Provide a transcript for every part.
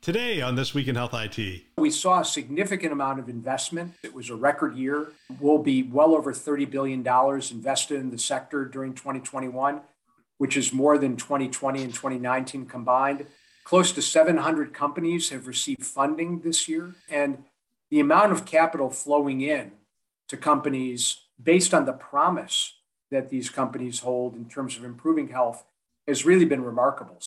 Today on This Week in Health IT, we saw a significant amount of investment. It was a record year. We'll be well over $30 billion invested in the sector during 2021, which is more than 2020 and 2019 combined. Close to 700 companies have received funding this year. And the amount of capital flowing in to companies based on the promise that these companies hold in terms of improving health has really been remarkable.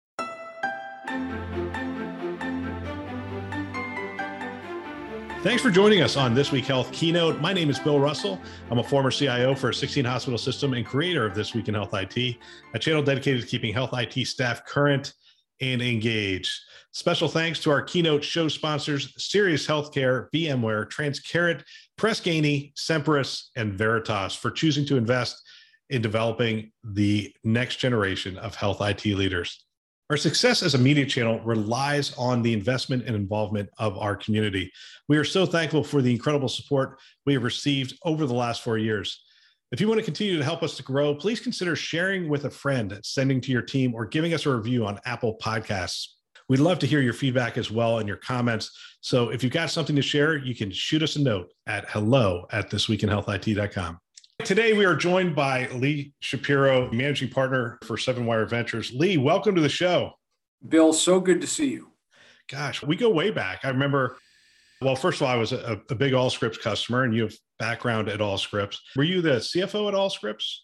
Thanks for joining us on This Week Health Keynote. My name is Bill Russell. I'm a former CIO for a 16 hospital system and creator of This Week in Health IT, a channel dedicated to keeping health IT staff current and engaged. Special thanks to our keynote show sponsors, Sirius Healthcare, VMware, Transcarent, Press Ganey, Semperis, and Veritas for choosing to invest in developing the next generation of health IT leaders. Our success as a media channel relies on the investment and involvement of our community. We are so thankful for the incredible support we have received over the last four years. If you want to continue to help us to grow, please consider sharing with a friend, sending to your team, or giving us a review on Apple Podcasts. We'd love to hear your feedback as well and your comments. So if you've got something to share, you can shoot us a note at hello at thisweekinhealthit.com. Today, we are joined by Lee Shapiro, managing partner for Seven Wire Ventures. Lee, welcome to the show. Bill, so good to see you. Gosh, we go way back. I remember, well, first of all, I was a, a big Allscripts customer, and you have background at Allscripts. Were you the CFO at Allscripts?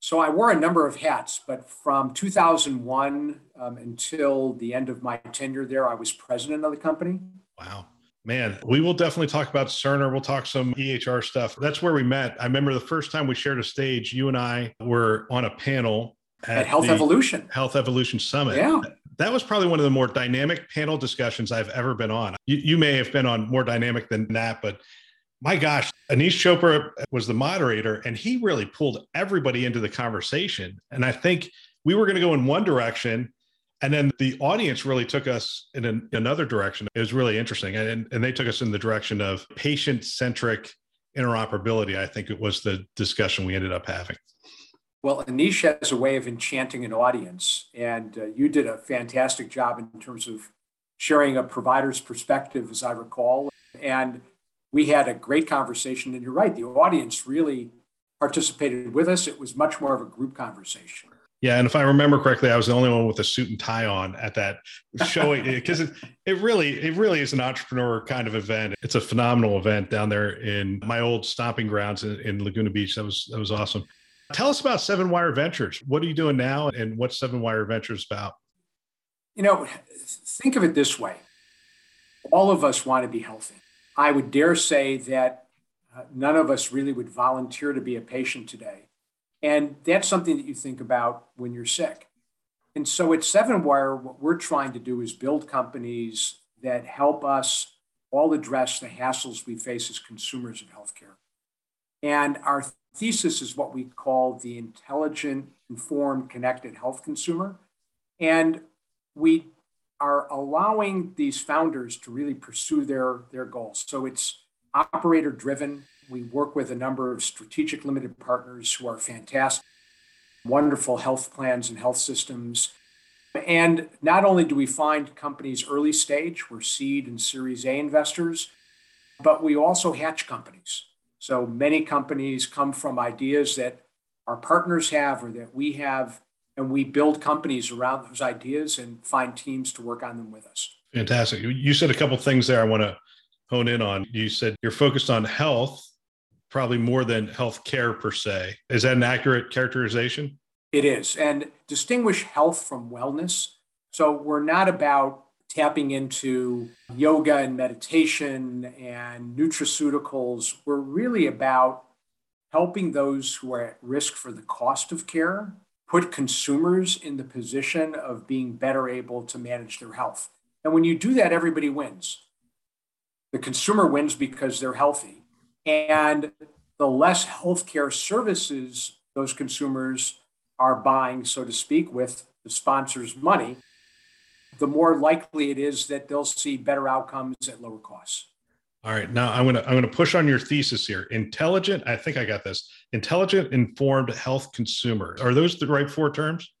So I wore a number of hats, but from 2001 um, until the end of my tenure there, I was president of the company. Wow. Man, we will definitely talk about Cerner. We'll talk some EHR stuff. That's where we met. I remember the first time we shared a stage, you and I were on a panel at, at Health Evolution. Health Evolution Summit. Yeah. That was probably one of the more dynamic panel discussions I've ever been on. You, you may have been on more dynamic than that, but my gosh, Aneesh Chopra was the moderator and he really pulled everybody into the conversation. And I think we were going to go in one direction and then the audience really took us in an, another direction. It was really interesting. And, and they took us in the direction of patient centric interoperability. I think it was the discussion we ended up having. Well, Aneesh has a way of enchanting an audience, and uh, you did a fantastic job in terms of sharing a provider's perspective, as I recall. And we had a great conversation. And you're right, the audience really participated with us. It was much more of a group conversation. Yeah, and if I remember correctly, I was the only one with a suit and tie on at that showing because it, it really it really is an entrepreneur kind of event. It's a phenomenal event down there in my old stomping grounds in, in Laguna Beach. That was that was awesome. Tell us about Seven Wire Ventures. What are you doing now, and what's Seven Wire Ventures about? You know, think of it this way: all of us want to be healthy. I would dare say that uh, none of us really would volunteer to be a patient today and that's something that you think about when you're sick. And so at Seven Wire, what we're trying to do is build companies that help us all address the hassles we face as consumers of healthcare. And our thesis is what we call the intelligent, informed, connected health consumer. And we are allowing these founders to really pursue their, their goals. So it's operator driven, we work with a number of strategic limited partners who are fantastic, wonderful health plans and health systems. And not only do we find companies early stage, we're seed and series A investors, but we also hatch companies. So many companies come from ideas that our partners have or that we have, and we build companies around those ideas and find teams to work on them with us. Fantastic. You said a couple things there I want to hone in on. You said you're focused on health probably more than healthcare per se. Is that an accurate characterization? It is. And distinguish health from wellness. So we're not about tapping into yoga and meditation and nutraceuticals. We're really about helping those who are at risk for the cost of care, put consumers in the position of being better able to manage their health. And when you do that, everybody wins. The consumer wins because they're healthy and the less healthcare services those consumers are buying, so to speak, with the sponsor's money, the more likely it is that they'll see better outcomes at lower costs. All right, now I'm gonna I'm gonna push on your thesis here. Intelligent, I think I got this. Intelligent, informed health consumer. Are those the right four terms?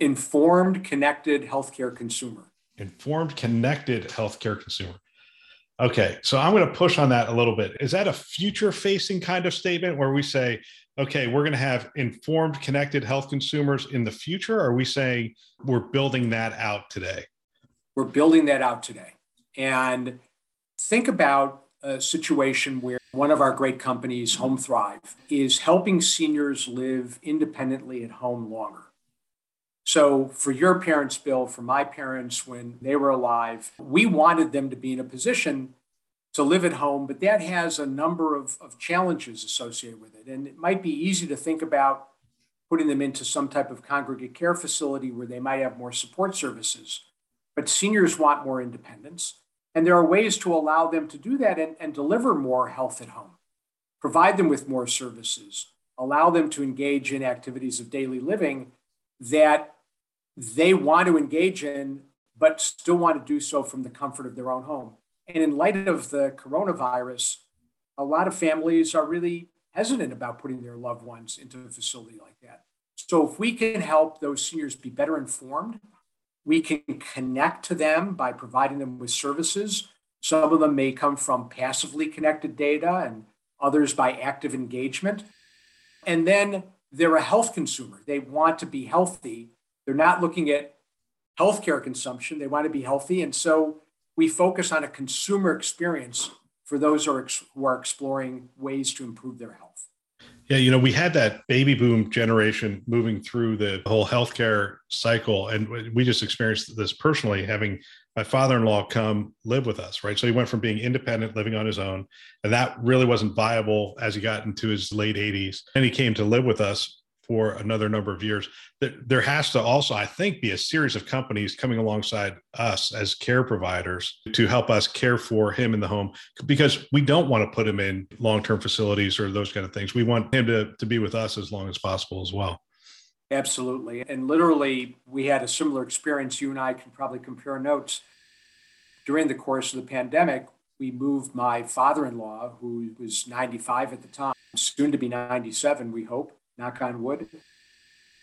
Informed, connected healthcare consumer. Informed, connected healthcare consumer. Okay, so I'm going to push on that a little bit. Is that a future facing kind of statement where we say, okay, we're going to have informed, connected health consumers in the future? Are we saying we're building that out today? We're building that out today. And think about a situation where one of our great companies, Home Thrive, is helping seniors live independently at home longer. So, for your parents, Bill, for my parents, when they were alive, we wanted them to be in a position to live at home, but that has a number of, of challenges associated with it. And it might be easy to think about putting them into some type of congregate care facility where they might have more support services. But seniors want more independence. And there are ways to allow them to do that and, and deliver more health at home, provide them with more services, allow them to engage in activities of daily living that they want to engage in, but still want to do so from the comfort of their own home. And in light of the coronavirus, a lot of families are really hesitant about putting their loved ones into a facility like that. So if we can help those seniors be better informed, we can connect to them by providing them with services. Some of them may come from passively connected data and others by active engagement. And then they're a health consumer. They want to be healthy. They're not looking at healthcare consumption. They want to be healthy. And so we focus on a consumer experience for those who are, who are exploring ways to improve their health. Yeah, you know, we had that baby boom generation moving through the whole healthcare cycle. And we just experienced this personally, having my father in law come live with us, right? So he went from being independent, living on his own, and that really wasn't viable as he got into his late 80s. And he came to live with us for another number of years. There has to also, I think, be a series of companies coming alongside us as care providers to help us care for him in the home because we don't want to put him in long term facilities or those kind of things. We want him to, to be with us as long as possible as well. Absolutely. And literally, we had a similar experience. You and I can probably compare notes. During the course of the pandemic, we moved my father in law, who was 95 at the time, soon to be 97, we hope, knock on wood.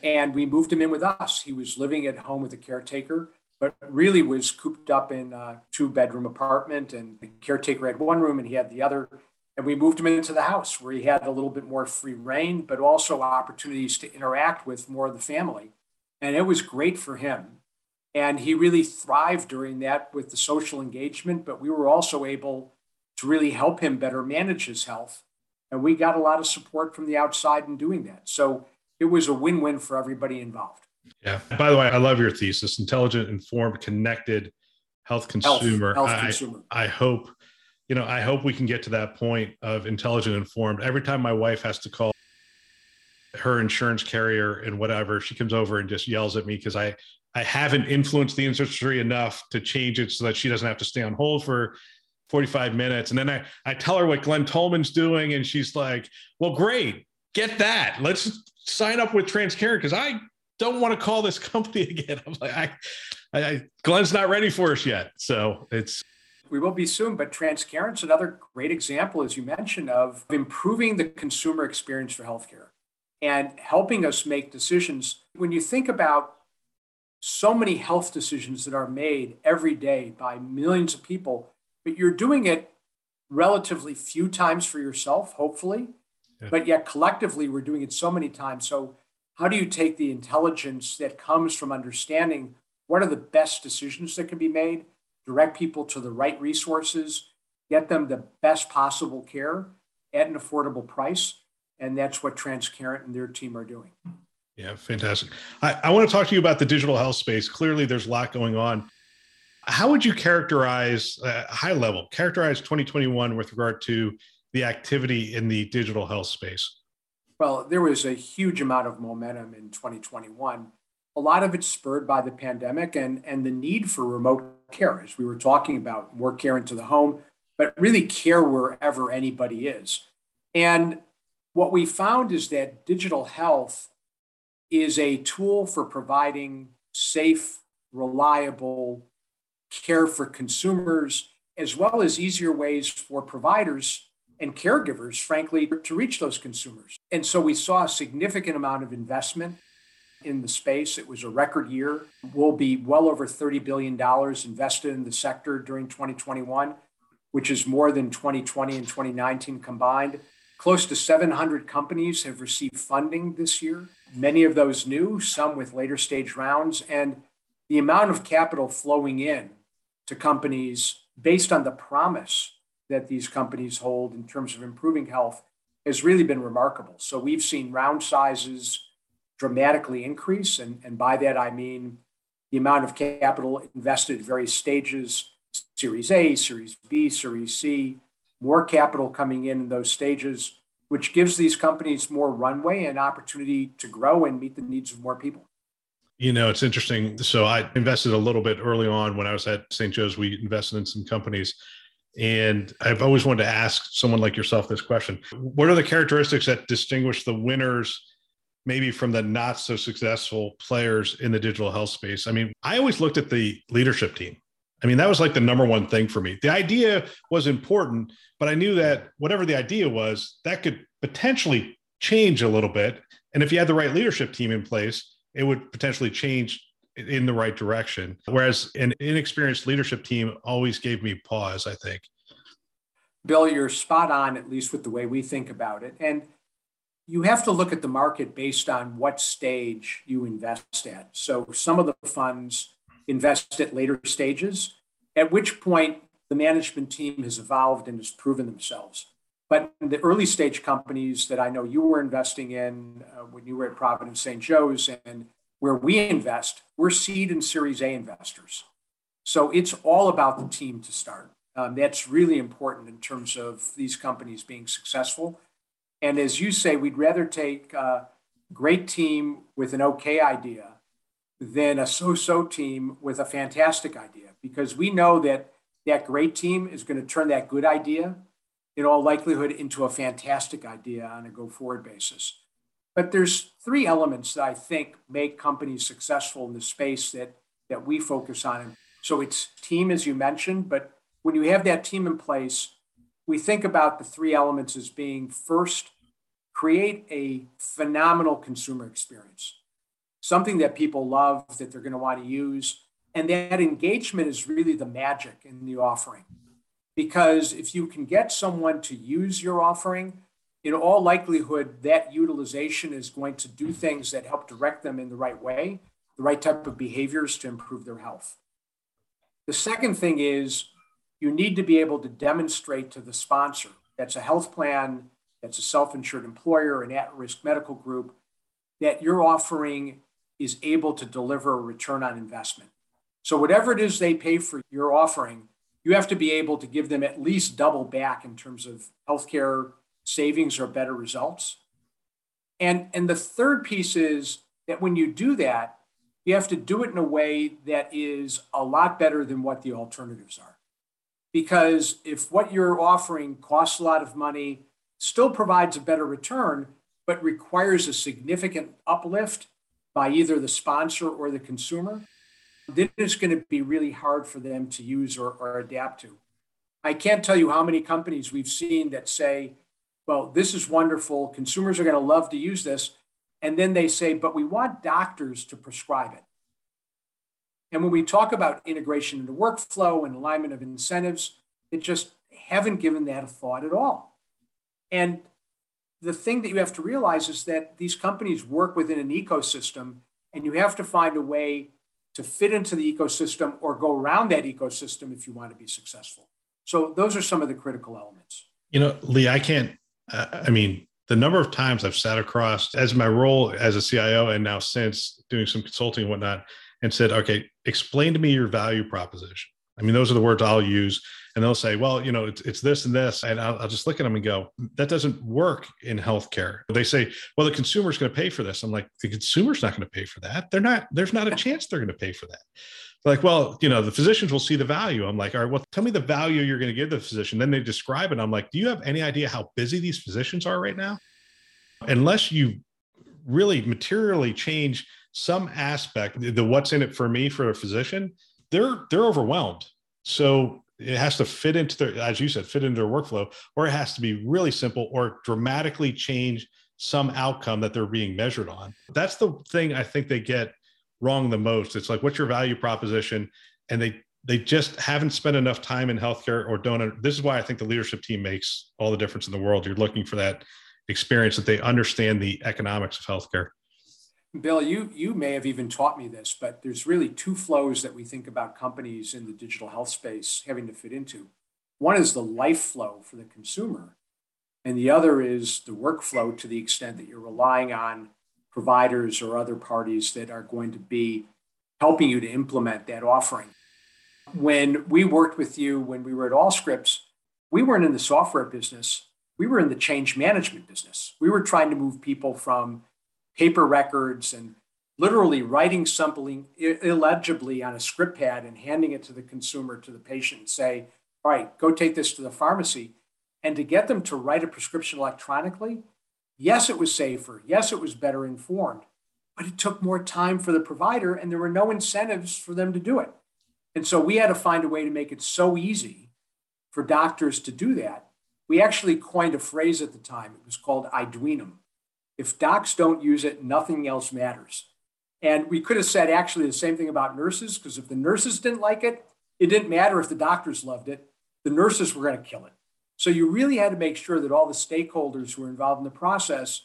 And we moved him in with us. He was living at home with a caretaker, but really was cooped up in a two bedroom apartment. And the caretaker had one room and he had the other. And we moved him into the house where he had a little bit more free reign, but also opportunities to interact with more of the family. And it was great for him. And he really thrived during that with the social engagement, but we were also able to really help him better manage his health and we got a lot of support from the outside in doing that. So it was a win win for everybody involved. Yeah. By the way, I love your thesis intelligent, informed, connected health consumer. Health, health I, consumer. I hope, you know, I hope we can get to that point of intelligent, informed. Every time my wife has to call her insurance carrier and whatever, she comes over and just yells at me because I, I haven't influenced the industry enough to change it so that she doesn't have to stay on hold for 45 minutes. And then I, I tell her what Glenn Tullman's doing, and she's like, Well, great, get that. Let's sign up with Transcarent because I don't want to call this company again. I'm like, I, I, Glenn's not ready for us yet. So it's we will be soon, but Transcarent's another great example, as you mentioned, of improving the consumer experience for healthcare and helping us make decisions. When you think about so many health decisions that are made every day by millions of people, but you're doing it relatively few times for yourself, hopefully. Yeah. But yet collectively, we're doing it so many times. So, how do you take the intelligence that comes from understanding what are the best decisions that can be made, direct people to the right resources, get them the best possible care at an affordable price? And that's what Transcarent and their team are doing. Yeah, fantastic. I, I want to talk to you about the digital health space. Clearly, there's a lot going on how would you characterize uh, high level characterize 2021 with regard to the activity in the digital health space? Well there was a huge amount of momentum in 2021 a lot of it spurred by the pandemic and and the need for remote care as we were talking about more care into the home but really care wherever anybody is. And what we found is that digital health is a tool for providing safe, reliable care for consumers, as well as easier ways for providers and caregivers, frankly, to reach those consumers. And so we saw a significant amount of investment in the space. It was a record year. We'll be well over $30 billion invested in the sector during 2021, which is more than 2020 and 2019 combined. Close to 700 companies have received funding this year, many of those new, some with later stage rounds. And the amount of capital flowing in to companies based on the promise that these companies hold in terms of improving health has really been remarkable. So we've seen round sizes dramatically increase. And, and by that, I mean the amount of capital invested at various stages Series A, Series B, Series C, more capital coming in in those stages, which gives these companies more runway and opportunity to grow and meet the needs of more people. You know, it's interesting. So I invested a little bit early on when I was at St. Joe's. We invested in some companies. And I've always wanted to ask someone like yourself this question What are the characteristics that distinguish the winners maybe from the not so successful players in the digital health space. I mean, I always looked at the leadership team. I mean, that was like the number one thing for me. The idea was important, but I knew that whatever the idea was, that could potentially change a little bit. And if you had the right leadership team in place, it would potentially change in the right direction. Whereas an inexperienced leadership team always gave me pause, I think. Bill, you're spot on, at least with the way we think about it. And you have to look at the market based on what stage you invest at. So some of the funds invest at later stages, at which point the management team has evolved and has proven themselves. But the early stage companies that I know you were investing in uh, when you were at Providence St. Joe's and where we invest, we're seed and Series A investors. So it's all about the team to start. Um, that's really important in terms of these companies being successful. And as you say, we'd rather take a great team with an okay idea than a so-so team with a fantastic idea, because we know that that great team is going to turn that good idea in all likelihood into a fantastic idea on a go-forward basis. But there's three elements that I think make companies successful in the space that that we focus on. So it's team, as you mentioned, but when you have that team in place, we think about the three elements as being first, create a phenomenal consumer experience, something that people love, that they're going to want to use. And that engagement is really the magic in the offering. Because if you can get someone to use your offering, in all likelihood, that utilization is going to do things that help direct them in the right way, the right type of behaviors to improve their health. The second thing is you need to be able to demonstrate to the sponsor that's a health plan, that's a self insured employer, an at risk medical group, that your offering is able to deliver a return on investment. So, whatever it is they pay for your offering, you have to be able to give them at least double back in terms of healthcare savings or better results. And, and the third piece is that when you do that, you have to do it in a way that is a lot better than what the alternatives are. Because if what you're offering costs a lot of money, still provides a better return, but requires a significant uplift by either the sponsor or the consumer, then it's going to be really hard for them to use or, or adapt to. I can't tell you how many companies we've seen that say, well, this is wonderful. Consumers are going to love to use this. And then they say, but we want doctors to prescribe it. And when we talk about integration into workflow and alignment of incentives, it just haven't given that a thought at all. And the thing that you have to realize is that these companies work within an ecosystem, and you have to find a way to fit into the ecosystem or go around that ecosystem if you want to be successful. So, those are some of the critical elements. You know, Lee, I can't, uh, I mean, the number of times I've sat across as my role as a CIO and now since doing some consulting and whatnot and said, okay, explain to me your value proposition. I mean, those are the words I'll use. And they'll say, well, you know, it's, it's this and this. And I'll, I'll just look at them and go, that doesn't work in healthcare. They say, well, the consumer's going to pay for this. I'm like, the consumer's not going to pay for that. They're not, there's not a chance they're going to pay for that. They're like, well, you know, the physicians will see the value. I'm like, all right, well, tell me the value you're going to give the physician. Then they describe it. I'm like, do you have any idea how busy these physicians are right now? unless you really materially change some aspect, the what's in it for me for a physician, they're they're overwhelmed. So it has to fit into their, as you said, fit into their workflow, or it has to be really simple or dramatically change some outcome that they're being measured on. That's the thing I think they get wrong the most. It's like, what's your value proposition? And they they just haven't spent enough time in healthcare or don't. This is why I think the leadership team makes all the difference in the world. You're looking for that experience that they understand the economics of healthcare. Bill, you you may have even taught me this, but there's really two flows that we think about companies in the digital health space having to fit into. One is the life flow for the consumer, and the other is the workflow to the extent that you're relying on providers or other parties that are going to be helping you to implement that offering. When we worked with you when we were at Allscripts, we weren't in the software business. We were in the change management business. We were trying to move people from paper records and literally writing something illegibly on a script pad and handing it to the consumer, to the patient, and say, all right, go take this to the pharmacy. And to get them to write a prescription electronically, yes, it was safer. Yes, it was better informed, but it took more time for the provider and there were no incentives for them to do it. And so we had to find a way to make it so easy for doctors to do that. We actually coined a phrase at the time. It was called Iduenum. If docs don't use it, nothing else matters. And we could have said actually the same thing about nurses, because if the nurses didn't like it, it didn't matter if the doctors loved it. The nurses were going to kill it. So you really had to make sure that all the stakeholders who were involved in the process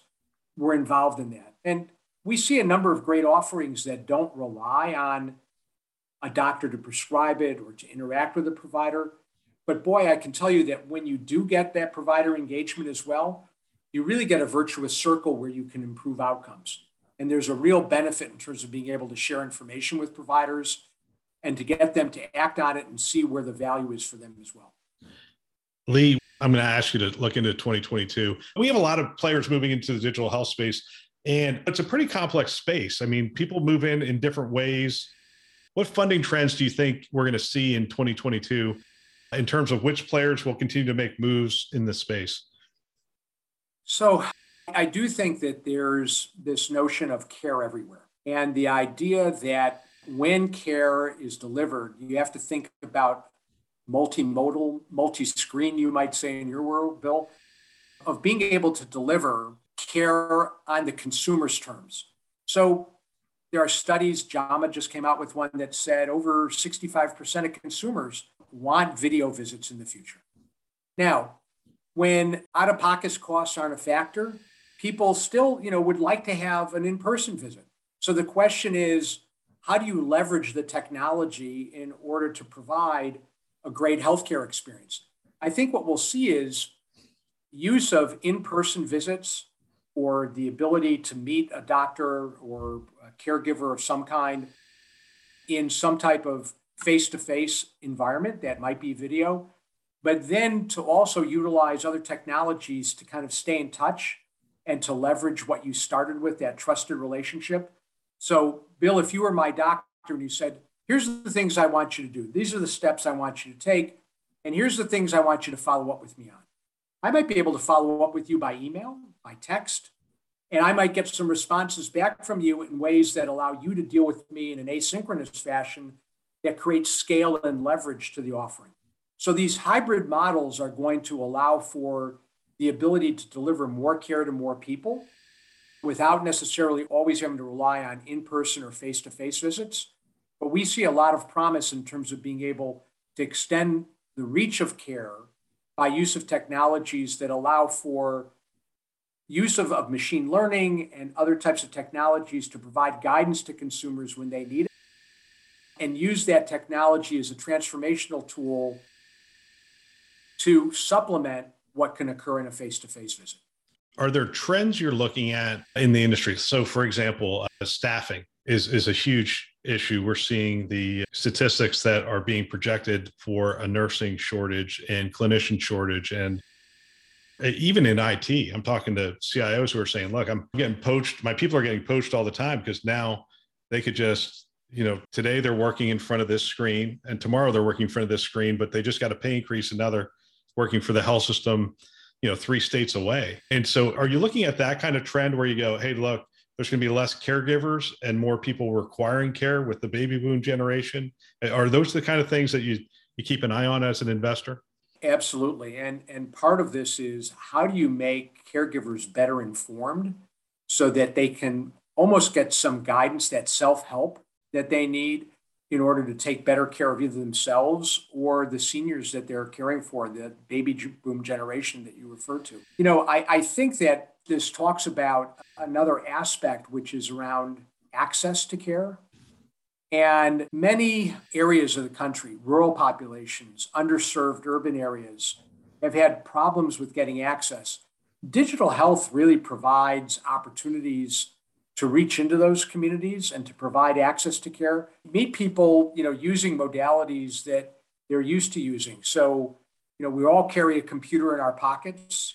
were involved in that. And we see a number of great offerings that don't rely on a doctor to prescribe it or to interact with a provider. But boy, I can tell you that when you do get that provider engagement as well, you really get a virtuous circle where you can improve outcomes. And there's a real benefit in terms of being able to share information with providers and to get them to act on it and see where the value is for them as well. Lee, I'm going to ask you to look into 2022. We have a lot of players moving into the digital health space, and it's a pretty complex space. I mean, people move in in different ways. What funding trends do you think we're going to see in 2022 in terms of which players will continue to make moves in this space? So, I do think that there's this notion of care everywhere. And the idea that when care is delivered, you have to think about multimodal, multi screen, you might say in your world, Bill, of being able to deliver care on the consumer's terms. So, there are studies, JAMA just came out with one that said over 65% of consumers want video visits in the future. Now, when out of pocket costs aren't a factor, people still, you know, would like to have an in-person visit. So the question is, how do you leverage the technology in order to provide a great healthcare experience? I think what we'll see is use of in-person visits or the ability to meet a doctor or a caregiver of some kind in some type of face to face environment that might be video, but then to also utilize other technologies to kind of stay in touch and to leverage what you started with that trusted relationship. So, Bill, if you were my doctor and you said, Here's the things I want you to do, these are the steps I want you to take, and here's the things I want you to follow up with me on. I might be able to follow up with you by email, by text, and I might get some responses back from you in ways that allow you to deal with me in an asynchronous fashion that creates scale and leverage to the offering. So these hybrid models are going to allow for the ability to deliver more care to more people without necessarily always having to rely on in person or face to face visits. But we see a lot of promise in terms of being able to extend the reach of care by use of technologies that allow for use of, of machine learning and other types of technologies to provide guidance to consumers when they need it and use that technology as a transformational tool to supplement what can occur in a face-to-face visit are there trends you're looking at in the industry so for example uh, staffing is is a huge issue. We're seeing the statistics that are being projected for a nursing shortage and clinician shortage and even in IT, I'm talking to CIOs who are saying, look, I'm getting poached. My people are getting poached all the time because now they could just, you know, today they're working in front of this screen and tomorrow they're working in front of this screen, but they just got a pay increase and now they're working for the health system, you know, three states away. And so are you looking at that kind of trend where you go, hey, look, there's going to be less caregivers and more people requiring care with the baby boom generation? Are those the kind of things that you, you keep an eye on as an investor? Absolutely. And, and part of this is how do you make caregivers better informed so that they can almost get some guidance, that self help that they need in order to take better care of either themselves or the seniors that they're caring for, the baby boom generation that you refer to. You know, I, I think that this talks about another aspect, which is around access to care. And many areas of the country, rural populations, underserved urban areas, have had problems with getting access. Digital health really provides opportunities to reach into those communities and to provide access to care. Meet people, you know, using modalities that they're used to using. So, you know, we all carry a computer in our pockets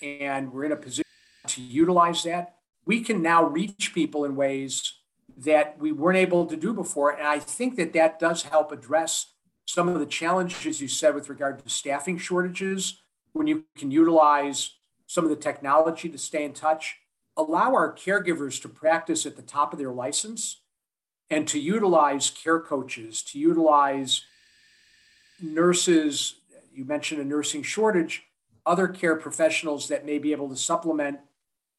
and we're in a position to utilize that. We can now reach people in ways that we weren't able to do before. And I think that that does help address some of the challenges you said with regard to staffing shortages when you can utilize some of the technology to stay in touch allow our caregivers to practice at the top of their license and to utilize care coaches, to utilize nurses. You mentioned a nursing shortage, other care professionals that may be able to supplement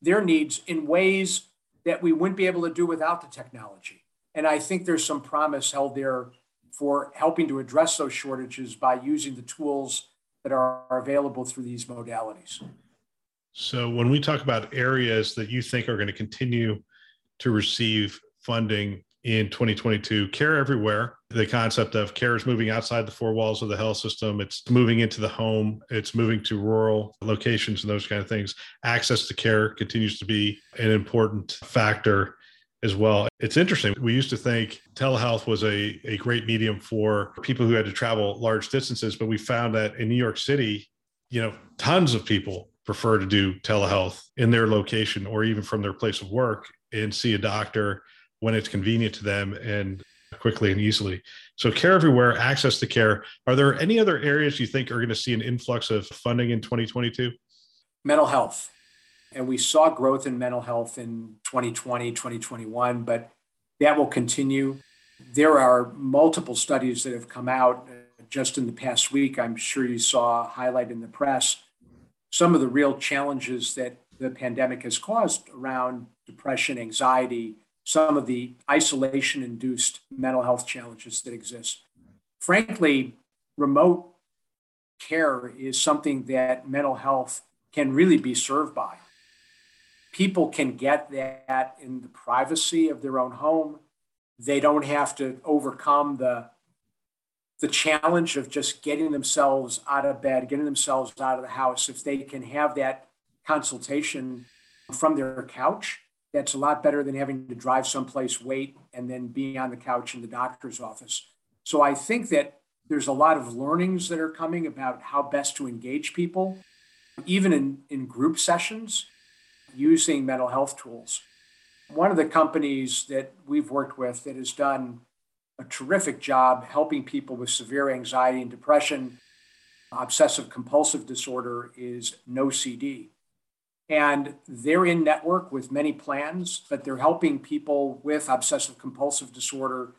their needs in ways that we wouldn't be able to do without the technology. And I think there's some promise held there for helping to address those shortages by using the tools that are available through these modalities. So, when we talk about areas that you think are going to continue to receive funding in 2022, care everywhere, the concept of care is moving outside the four walls of the health system, it's moving into the home, it's moving to rural locations and those kind of things. Access to care continues to be an important factor as well. It's interesting. We used to think telehealth was a, a great medium for people who had to travel large distances, but we found that in New York City, you know, tons of people prefer to do telehealth in their location or even from their place of work and see a doctor when it's convenient to them and quickly and easily. So, care everywhere, access to care. Are there any other areas you think are going to see an influx of funding in 2022? Mental health. And we saw growth in mental health in 2020, 2021, but that will continue. There are multiple studies that have come out uh, just in the past week. I'm sure you saw highlight in the press some of the real challenges that the pandemic has caused around depression, anxiety, some of the isolation induced mental health challenges that exist. Frankly, remote care is something that mental health can really be served by. People can get that in the privacy of their own home. They don't have to overcome the the challenge of just getting themselves out of bed, getting themselves out of the house, if they can have that consultation from their couch, that's a lot better than having to drive someplace, wait, and then be on the couch in the doctor's office. So I think that there's a lot of learnings that are coming about how best to engage people, even in, in group sessions, using mental health tools. One of the companies that we've worked with that has done a terrific job helping people with severe anxiety and depression. Obsessive compulsive disorder is NoCD. And they're in network with many plans, but they're helping people with obsessive compulsive disorder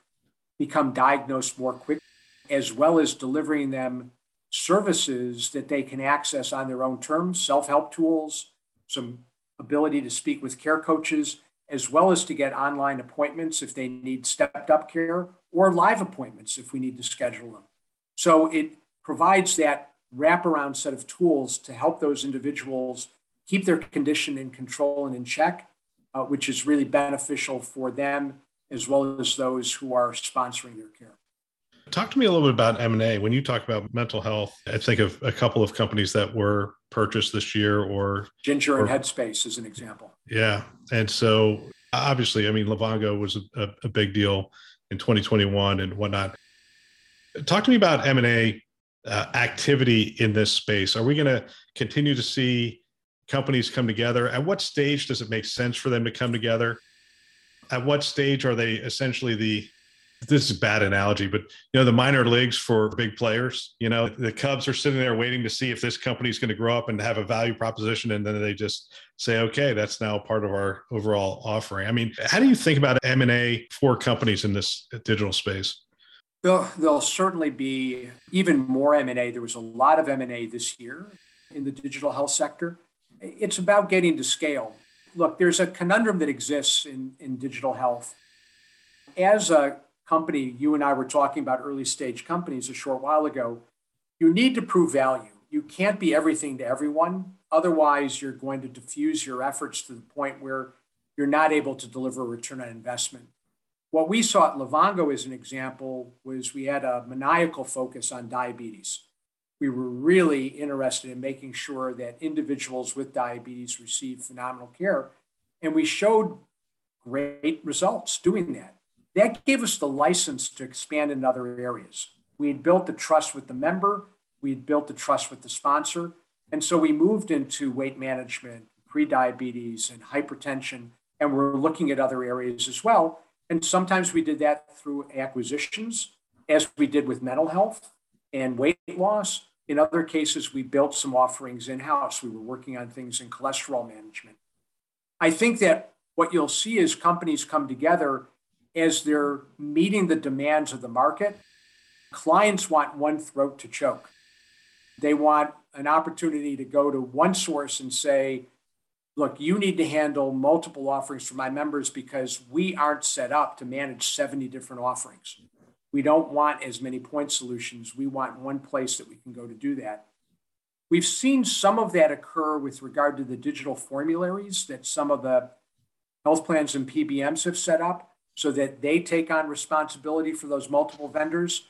become diagnosed more quickly, as well as delivering them services that they can access on their own terms, self help tools, some ability to speak with care coaches, as well as to get online appointments if they need stepped up care or live appointments if we need to schedule them. So it provides that wraparound set of tools to help those individuals keep their condition in control and in check, uh, which is really beneficial for them as well as those who are sponsoring their care. Talk to me a little bit about M&A. When you talk about mental health, I think of a couple of companies that were purchased this year or Ginger or, and Headspace is an example. Yeah. And so obviously, I mean, Livongo was a, a big deal in 2021 and whatnot. Talk to me about M&A uh, activity in this space. Are we going to continue to see companies come together? At what stage does it make sense for them to come together? At what stage are they essentially the this is a bad analogy, but you know, the minor leagues for big players, you know, the Cubs are sitting there waiting to see if this company is going to grow up and have a value proposition. And then they just say, okay, that's now part of our overall offering. I mean, how do you think about M&A for companies in this digital space? There'll, there'll certainly be even more M&A. There was a lot of M&A this year in the digital health sector. It's about getting to scale. Look, there's a conundrum that exists in, in digital health. As a company, you and I were talking about early stage companies a short while ago, you need to prove value. You can't be everything to everyone. Otherwise, you're going to diffuse your efforts to the point where you're not able to deliver a return on investment. What we saw at Livongo as an example was we had a maniacal focus on diabetes. We were really interested in making sure that individuals with diabetes receive phenomenal care. And we showed great results doing that. That gave us the license to expand in other areas. We had built the trust with the member, we had built the trust with the sponsor. And so we moved into weight management, prediabetes, and hypertension, and we're looking at other areas as well. And sometimes we did that through acquisitions, as we did with mental health and weight loss. In other cases, we built some offerings in house. We were working on things in cholesterol management. I think that what you'll see is companies come together as they're meeting the demands of the market, clients want one throat to choke. They want an opportunity to go to one source and say, look, you need to handle multiple offerings for my members because we aren't set up to manage 70 different offerings. We don't want as many point solutions. We want one place that we can go to do that. We've seen some of that occur with regard to the digital formularies that some of the health plans and PBMs have set up so that they take on responsibility for those multiple vendors.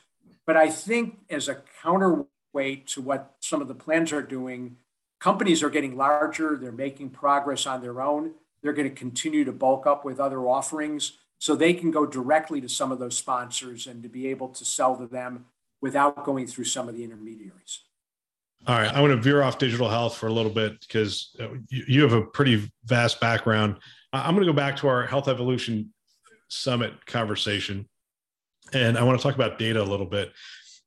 But I think as a counterweight to what some of the plans are doing, companies are getting larger, they're making progress on their own. They're going to continue to bulk up with other offerings so they can go directly to some of those sponsors and to be able to sell to them without going through some of the intermediaries. All right, I want to veer off digital health for a little bit because uh, you have a pretty vast background. I'm going to go back to our health evolution summit conversation. And I want to talk about data a little bit.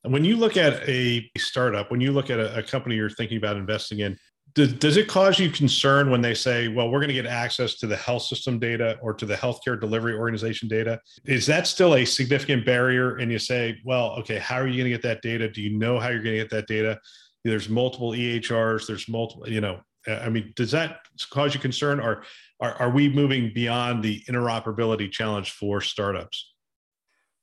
When you look at a startup, when you look at a, a company you're thinking about investing in, does, does it cause you concern when they say, well, we're going to get access to the health system data or to the healthcare delivery organization data? Is that still a significant barrier? And you say, well, okay, how are you going to get that data? Do you know how you're going to get that data? There's multiple EHRs, there's multiple, you know, Uh, I mean, does that cause you concern or are, are we moving beyond the interoperability challenge for startups?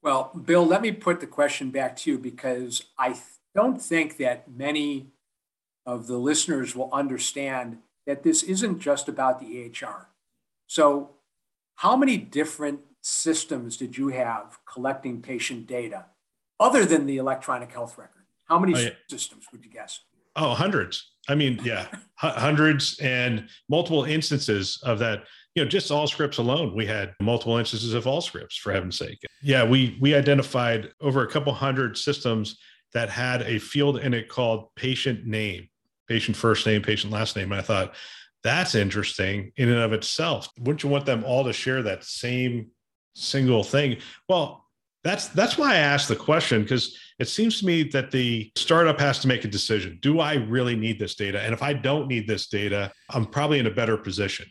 Well, Bill, let me put the question back to you because I don't think that many of the listeners will understand that this isn't just about the EHR. So, how many different systems did you have collecting patient data other than the electronic health record? How many oh, yeah. systems would you guess? Oh, hundreds. I mean, yeah, hundreds and multiple instances of that. You know, just Allscripts alone, we had multiple instances of Allscripts. for heaven's sake. Yeah, we we identified over a couple hundred systems that had a field in it called patient name, patient first name, patient last name. And I thought that's interesting in and of itself. Wouldn't you want them all to share that same single thing? Well, that's that's why I asked the question because it seems to me that the startup has to make a decision. Do I really need this data? And if I don't need this data, I'm probably in a better position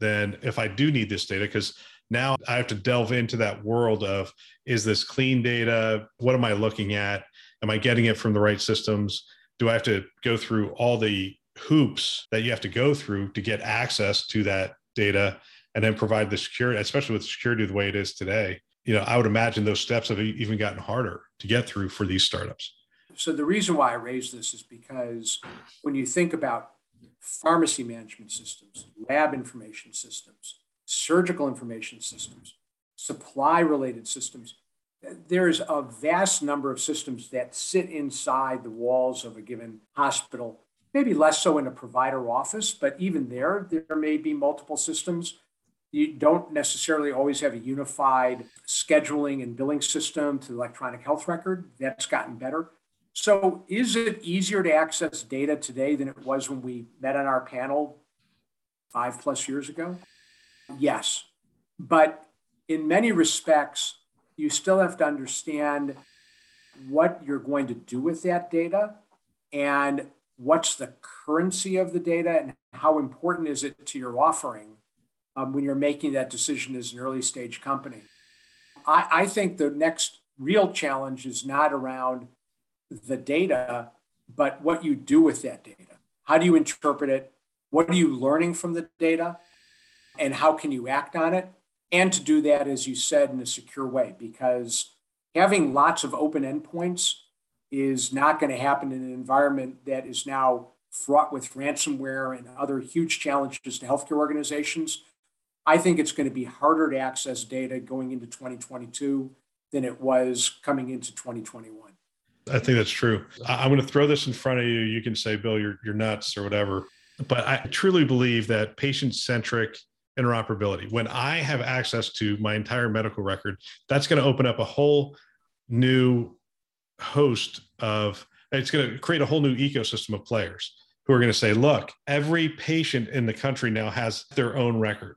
than if I do need this data because now I have to delve into that world of is this clean data? What am I looking at? Am I getting it from the right systems? Do I have to go through all the hoops that you have to go through to get access to that data and then provide the security, especially with security the way it is today? You know, I would imagine those steps have even gotten harder to get through for these startups. So the reason why I raise this is because when you think about pharmacy management systems, lab information systems, surgical information systems, supply related systems, there's a vast number of systems that sit inside the walls of a given hospital, maybe less so in a provider office, but even there, there may be multiple systems you don't necessarily always have a unified scheduling and billing system to the electronic health record. That's gotten better. So, is it easier to access data today than it was when we met on our panel five plus years ago? Yes. But in many respects, you still have to understand what you're going to do with that data and what's the currency of the data and how important is it to your offering um, when you're making that decision as an early stage company. I, I think the next real challenge is not around the data, but what you do with that data. How do you interpret it? What are you learning from the data? And how can you act on it? And to do that, as you said, in a secure way, because having lots of open endpoints is not going to happen in an environment that is now fraught with ransomware and other huge challenges to healthcare organizations. I think it's going to be harder to access data going into 2022 than it was coming into 2021. I think that's true. I'm going to throw this in front of you. You can say, Bill, you're, you're nuts or whatever. But I truly believe that patient centric interoperability, when I have access to my entire medical record, that's going to open up a whole new host of, it's going to create a whole new ecosystem of players who are going to say, look, every patient in the country now has their own record.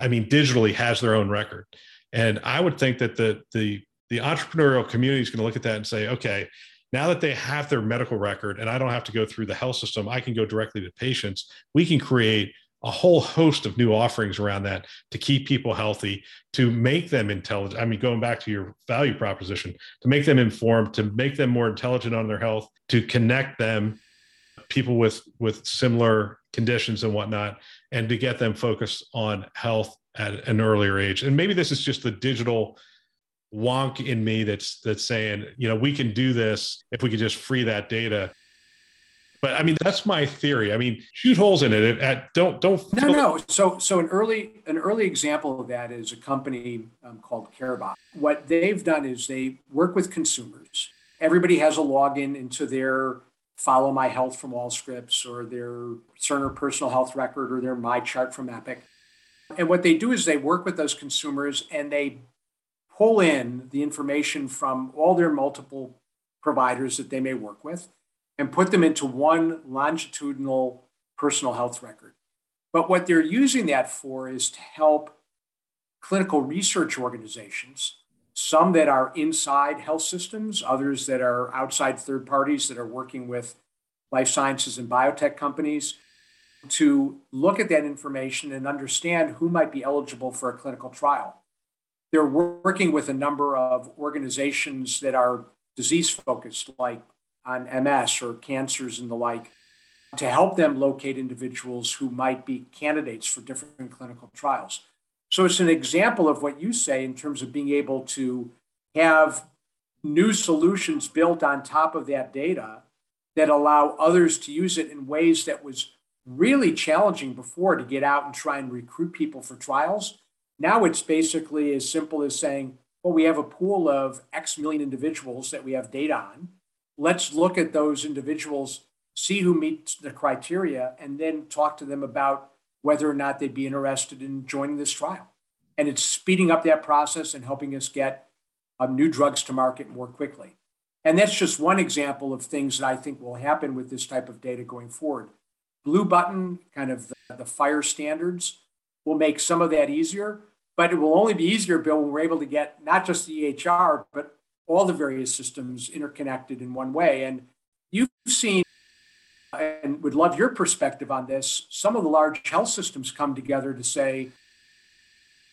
I mean, digitally has their own record. And I would think that the, the the entrepreneurial community is going to look at that and say, okay, now that they have their medical record and I don't have to go through the health system, I can go directly to patients. We can create a whole host of new offerings around that to keep people healthy, to make them intelligent. I mean, going back to your value proposition, to make them informed, to make them more intelligent on their health, to connect them, people with with similar conditions and whatnot, and to get them focused on health at an earlier age. And maybe this is just the digital wonk in me that's that's saying you know we can do this if we could just free that data. But i mean that's my theory. I mean shoot holes in it. At, don't don't no no. So so an early an early example of that is a company um, called carebot what they've done is they work with consumers. Everybody has a login into their FollowMyHealth from allscripts or their cerner personal health record or their MyChart from epic and what they do is they work with those consumers and they pull in the information from all their multiple providers that they may work with and put them into one longitudinal personal health record. But what they're using that for is to help clinical research organizations, some that are inside health systems, others that are outside third parties that are working with life sciences and biotech companies, to look at that information and understand who might be eligible for a clinical trial. They're working with a number of organizations that are disease focused, like on MS or cancers and the like, to help them locate individuals who might be candidates for different clinical trials. So it's an example of what you say in terms of being able to have new solutions built on top of that data that allow others to use it in ways that was really challenging before to get out and try and recruit people for trials now it's basically as simple as saying, well, we have a pool of X million individuals that we have data on. Let's look at those individuals, see who meets the criteria, and then talk to them about whether or not they'd be interested in joining this trial. And it's speeding up that process and helping us get um, new drugs to market more quickly. And that's just one example of things that I think will happen with this type of data going forward. Blue button, kind of the, the FHIR standards, will make some of that easier but it will only be easier, Bill, when we're able to get not just the EHR, but all the various systems interconnected in one way. And you've seen, and would love your perspective on this, some of the large health systems come together to say,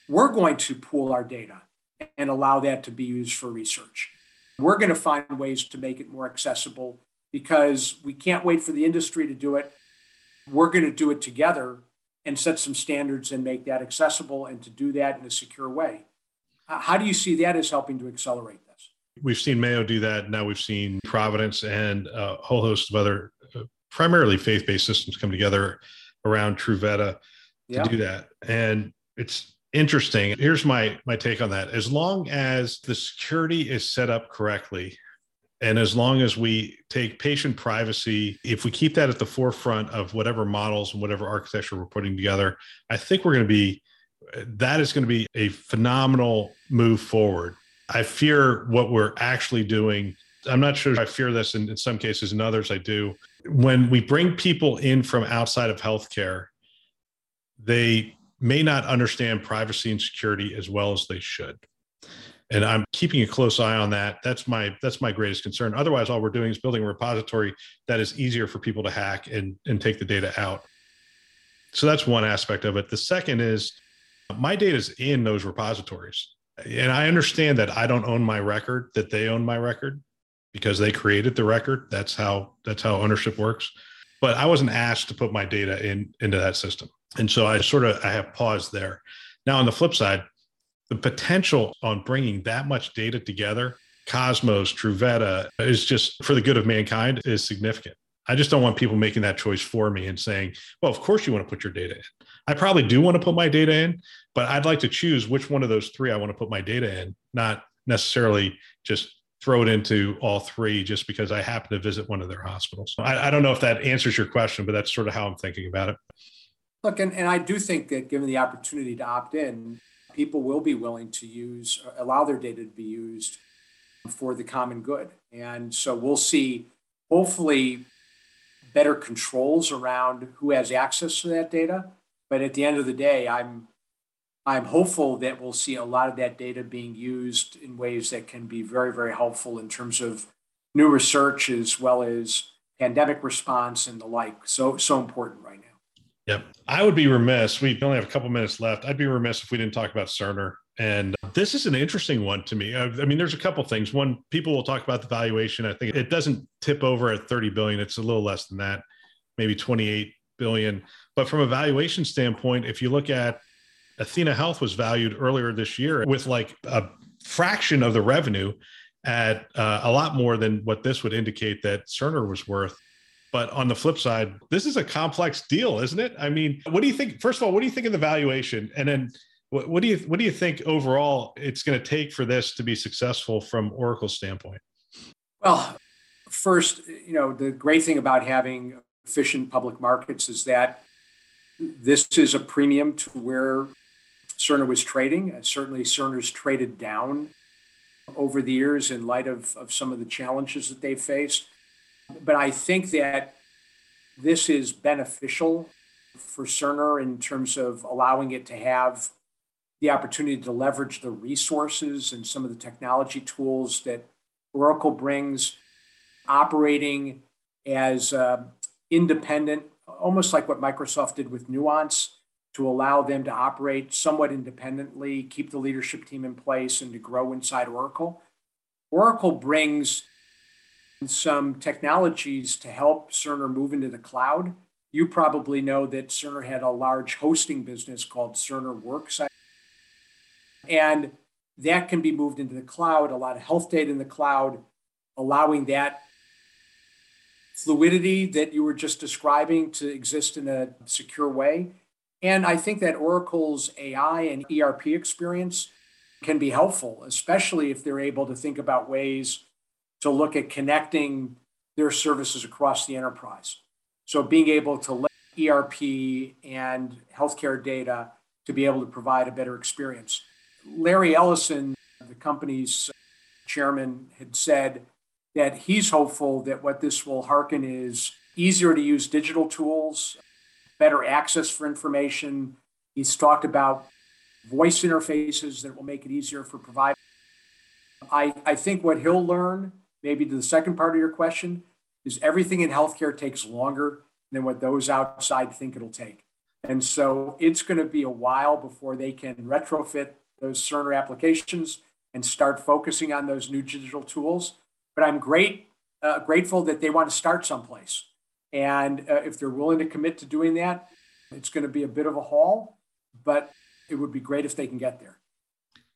we're going to pool our data and allow that to be used for research. We're going to find ways to make it more accessible because we can't wait for the industry to do it. We're going to do it together and set some standards and make that accessible and to do that in a secure way. How do you see that as helping to accelerate this? We've seen Mayo do that. Now we've seen Providence and a whole host of other primarily faith based systems come together around Truveta to do that. And it's interesting. Here's my my take on that. As long as the security is set up correctly, and as long as we take patient privacy, if we keep that at the forefront of whatever models and whatever architecture we're putting together, I think we're going to be, that is going to be a phenomenal move forward. I fear what we're actually doing. I'm not sure I fear this in, in some cases, in others I do. When we bring people in from outside of healthcare, they may not understand privacy and security as well as they should. and i'm keeping a close eye on that. That's my that's my greatest concern. Otherwise all we're doing is building a repository that is easier for people to hack and and take the data out. So that's one aspect of it. The second is my data is in those repositories. And i understand that i don't own my record that they own my record because they created the record that's how that's how ownership works but i wasn't asked to put my data in into that system and so i sort of i have paused there now on the flip side the potential on bringing that much data together, Cosmos, Truveta, is just for the good of mankind is significant. I just don't want people making that choice for me and saying, well, of course you want to put your data in. I probably do want to put my data in, but I'd like to choose which one of those three I want to put my data in, not necessarily just throw it into all three just because I happen to visit one of their hospitals. I, I don't know if that answers your question, but that's sort of how I'm thinking about it. Look, and, and I do think that given the opportunity to opt in, people will be willing to use, allow their data to be used for the common good. And so we'll see, hopefully, better controls around who has access to that data. But at the end of the day, I'm I'm hopeful that we'll see a lot of that data being used in ways that can be very, very helpful in terms of new research as well as pandemic response and the like. So so important right now. Yep. I would be remiss. We only have a couple minutes left. I'd be remiss if we didn't talk about Cerner. And this is an interesting one to me. Uh, I mean, there's a couple things. One, people will talk about the valuation. I think it doesn't tip over at 30 billion. It's a little less than that, maybe 28 billion. But from a valuation standpoint, if you look at Athena Health was valued earlier this year with like a fraction of the revenue at uh, a lot more than what this would indicate that Cerner was worth. But on the flip side, this is a complex deal, isn't it? I mean, what do you think? First of all, what do you think of the valuation? And then what, what do you what do you think overall it's going to take for this to be successful from Oracle's standpoint? Well, first, you know, the great thing about having efficient public markets is that this is a premium to where Cerner was trading. And certainly, Cerner's traded down over the years in light of, of some of the challenges that they've faced. But I think that this is beneficial for Cerner in terms of allowing it to have the opportunity to leverage the resources and some of the technology tools that Oracle brings, operating as uh, independent, almost like what Microsoft did with Nuance, to allow them to operate somewhat independently, keep the leadership team in place, and to grow inside Oracle. Oracle brings some technologies to help Cerner move into the cloud. You probably know that Cerner had a large hosting business called Cerner Worksite. And that can be moved into the cloud, a lot of health data in the cloud, allowing that fluidity that you were just describing to exist in a secure way. And I think that Oracle's AI and ERP experience can be helpful, especially if they're able to think about ways to look at connecting their services across the enterprise. So being able to let ERP and healthcare data to be able to provide a better experience. Larry Ellison, the company's chairman, had said that he's hopeful that what this will hearken is easier to use digital tools, better access for information. He's talked about voice interfaces that will make it easier for providers. I, I think what he'll learn maybe to the second part of your question is everything in healthcare takes longer than what those outside think it'll take. And so it's going to be a while before they can retrofit those Cerner applications and start focusing on those new digital tools. But I'm great, uh, grateful that they want to start someplace. And uh, if they're willing to commit to doing that, it's going to be a bit of a haul, but it would be great if they can get there.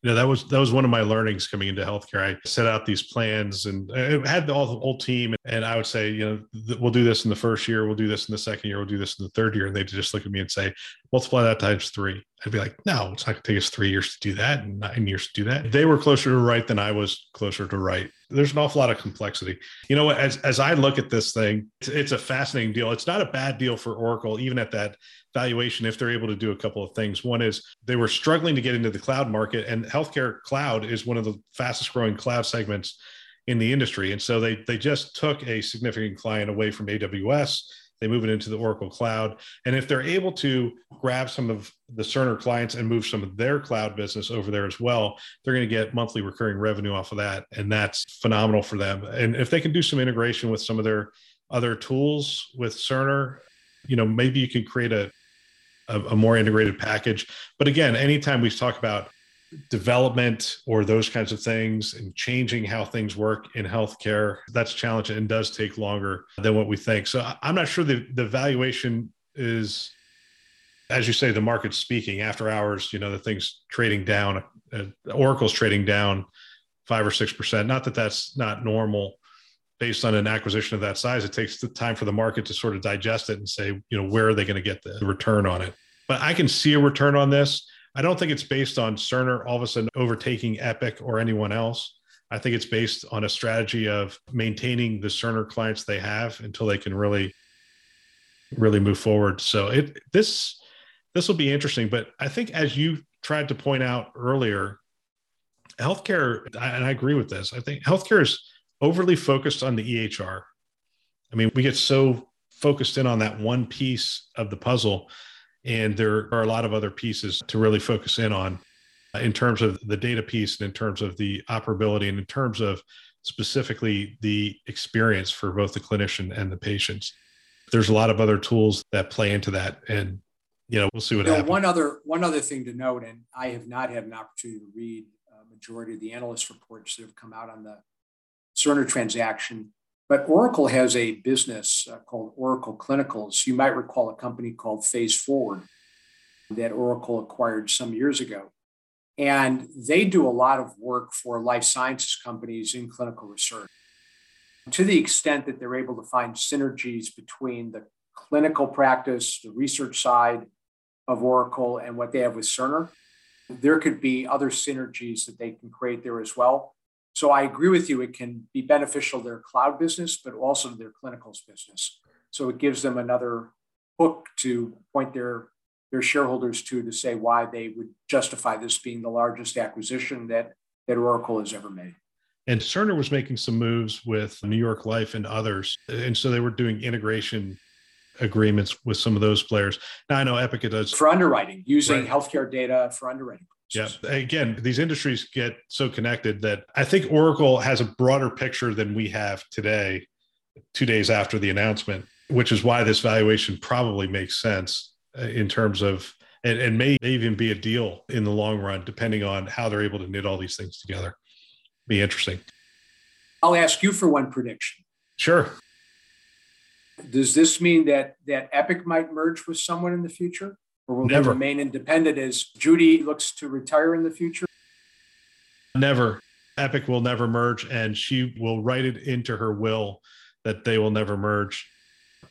You know that was that was one of my learnings coming into healthcare. I set out these plans and I had the whole team and i would say you know we'll do this in the first year we'll do this in the second year we'll do this in the third year. And they'd just look at me and say multiply that times three i'd be like no it's not going to take us three years to do that and nine years to do that. They were closer to right than i was closer to right. There's an awful lot of complexity. You know as, as i look at this thing it's, it's a fascinating deal. It's not a bad deal for oracle even at that valuation if they're able to do a couple of things. One is they were struggling to get into the cloud market, and healthcare cloud is one of the fastest growing cloud segments in the industry. And so they they just took a significant client away from AWS they move it into the Oracle cloud. And if they're able to grab some of the Cerner clients and move some of their cloud business over there as well, they're going to get monthly recurring revenue off of that. And that's phenomenal for them. And if they can do some integration with some of their other tools with Cerner, you know, maybe you can create a, a, a more integrated package. But again, anytime we talk about development or those kinds of things and changing how things work in healthcare that's challenging and does take longer than what we think. So i'm not sure the, the valuation is as you say the market's speaking. After hours you know the thing's trading down uh, oracle's trading down five or six percent. Not that that's not normal. Based on an acquisition of that size it takes the time for the market to sort of digest it and say you know where are they going to get the return on it? But i can see a return on this I don't think it's based on Cerner all of a sudden overtaking Epic or anyone else. I think it's based on a strategy of maintaining the Cerner clients they have until they can really, really move forward. So it this this will be interesting. But I think as you tried to point out earlier, healthcare, and I agree with this. I think healthcare is overly focused on the EHR. I mean, we get so focused in on that one piece of the puzzle and there are a lot of other pieces to really focus in on uh, in terms of the data piece and in terms of the operability and in terms of specifically the experience for both the clinician and the patients. There's a lot of other tools that play into that. And you know, we'll see what you know, happens. One other one other thing to note, and I have not had an opportunity to read a majority of the analyst reports that have come out on the Cerner transaction. But Oracle has a business uh, called Oracle Clinicals. You might recall a company called Phase Forward that Oracle acquired some years ago. And they do a lot of work for life sciences companies in clinical research. To the extent that they're able to find synergies between the clinical practice, the research side of Oracle, and what they have with Cerner, there could be other synergies that they can create there as well. So I agree with you. It can be beneficial to their cloud business, but also to their clinicals business. So it gives them another hook to point their their shareholders to to say why they would justify this being the largest acquisition that that Oracle has ever made. And Cerner was making some moves with New York Life and others, and so they were doing integration agreements with some of those players. Now I know Epic does for underwriting, using right. healthcare data for underwriting. Yeah. Again, these industries get so connected that I think Oracle has a broader picture than we have today, two days after the announcement, which is why this valuation probably makes sense uh, in terms of, and, and may even be a deal in the long run, depending on how they're able to knit all these things together. Be interesting. I'll ask you for one prediction. Sure. Does this mean that that Epic might merge with someone in the future? Or will Never. they remain independent as Judy looks to retire in the future? Never. Epic will never merge, and she will write it into her will that they will never merge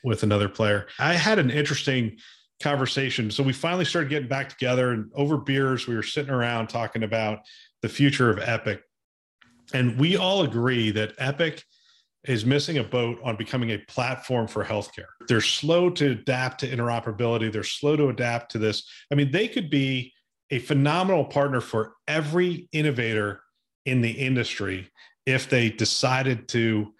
with another player. I had an interesting conversation. So we finally started getting back together, and over beers, we were sitting around talking about the future of Epic. And we all agree that Epic is missing a boat on becoming a platform for healthcare. They're slow to adapt to interoperability. They're slow to adapt to this. I mean, they could be a phenomenal partner for every innovator in the industry if they decided to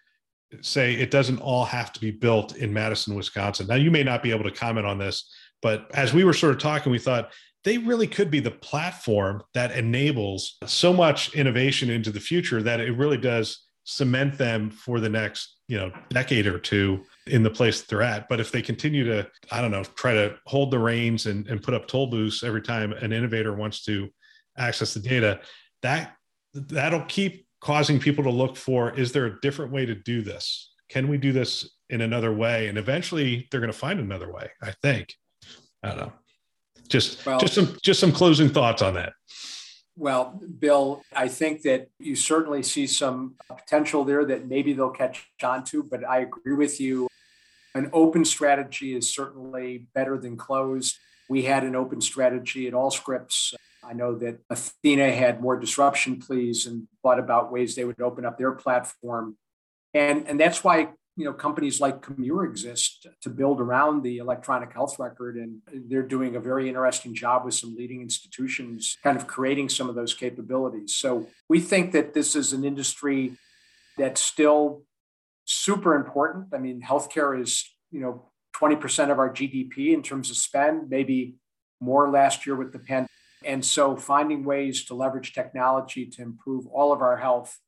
say it doesn't all have to be built in Madison, Wisconsin. Now, you may not be able to comment on this, but as we were sort of talking, we thought they really could be the platform that enables so much innovation into the future that it really does cement them for the next you know decade or two in the place that they're at. But if they continue to i don't know try to hold the reins and, and put up toll booths every time an innovator wants to access the data that that'll keep causing people to look for is there a different way to do this? Can we do this in another way? And eventually they're going to find another way i think. I don't know. Just well, just some just some closing thoughts on that well, Bill, I think that you certainly see some potential there that maybe they'll catch on to, but I agree with you. An open strategy is certainly better than closed. We had an open strategy at Allscripts. I know that Athena had more disruption pleas and thought about ways they would open up their platform. And, and that's why you know companies like Commure exist to build around the electronic health record, and they're doing a very interesting job with some leading institutions, kind of creating some of those capabilities. So we think that this is an industry that's still super important. I mean, healthcare is you know 20% of our GDP in terms of spend, maybe more last year with the pandemic. And so finding ways to leverage technology to improve all of our health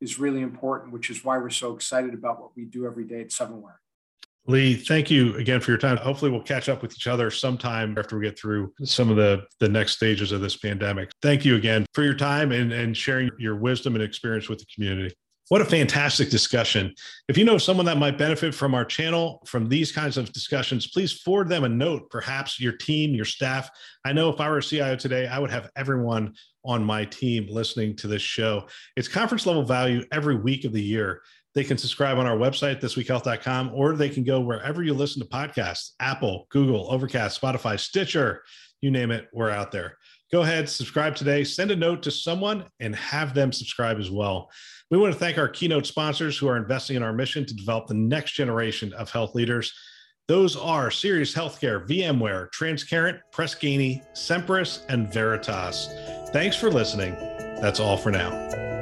is really important, which is why we're so excited about what we do every day at 7wire. Lee, thank you again for your time. Hopefully, we'll catch up with each other sometime after we get through some of the, the next stages of this pandemic. Thank you again for your time and, and sharing your wisdom and experience with the community. What a fantastic discussion. If you know someone that might benefit from our channel, from these kinds of discussions, please forward them a note, perhaps your team, your staff. I know if I were a CIO today, I would have everyone on my team listening to this show. It's conference level value every week of the year. They can subscribe on our website, thisweekhealth.com, or they can go wherever you listen to podcasts Apple, Google, Overcast, Spotify, Stitcher, you name it, we're out there. Go ahead, subscribe today, send a note to someone, and have them subscribe as well. We want to thank our keynote sponsors who are investing in our mission to develop the next generation of health leaders. Those are Sirius Healthcare, VMware, Transcarent, Press Ganey, Sempris, and Veritas. Thanks for listening. That's all for now.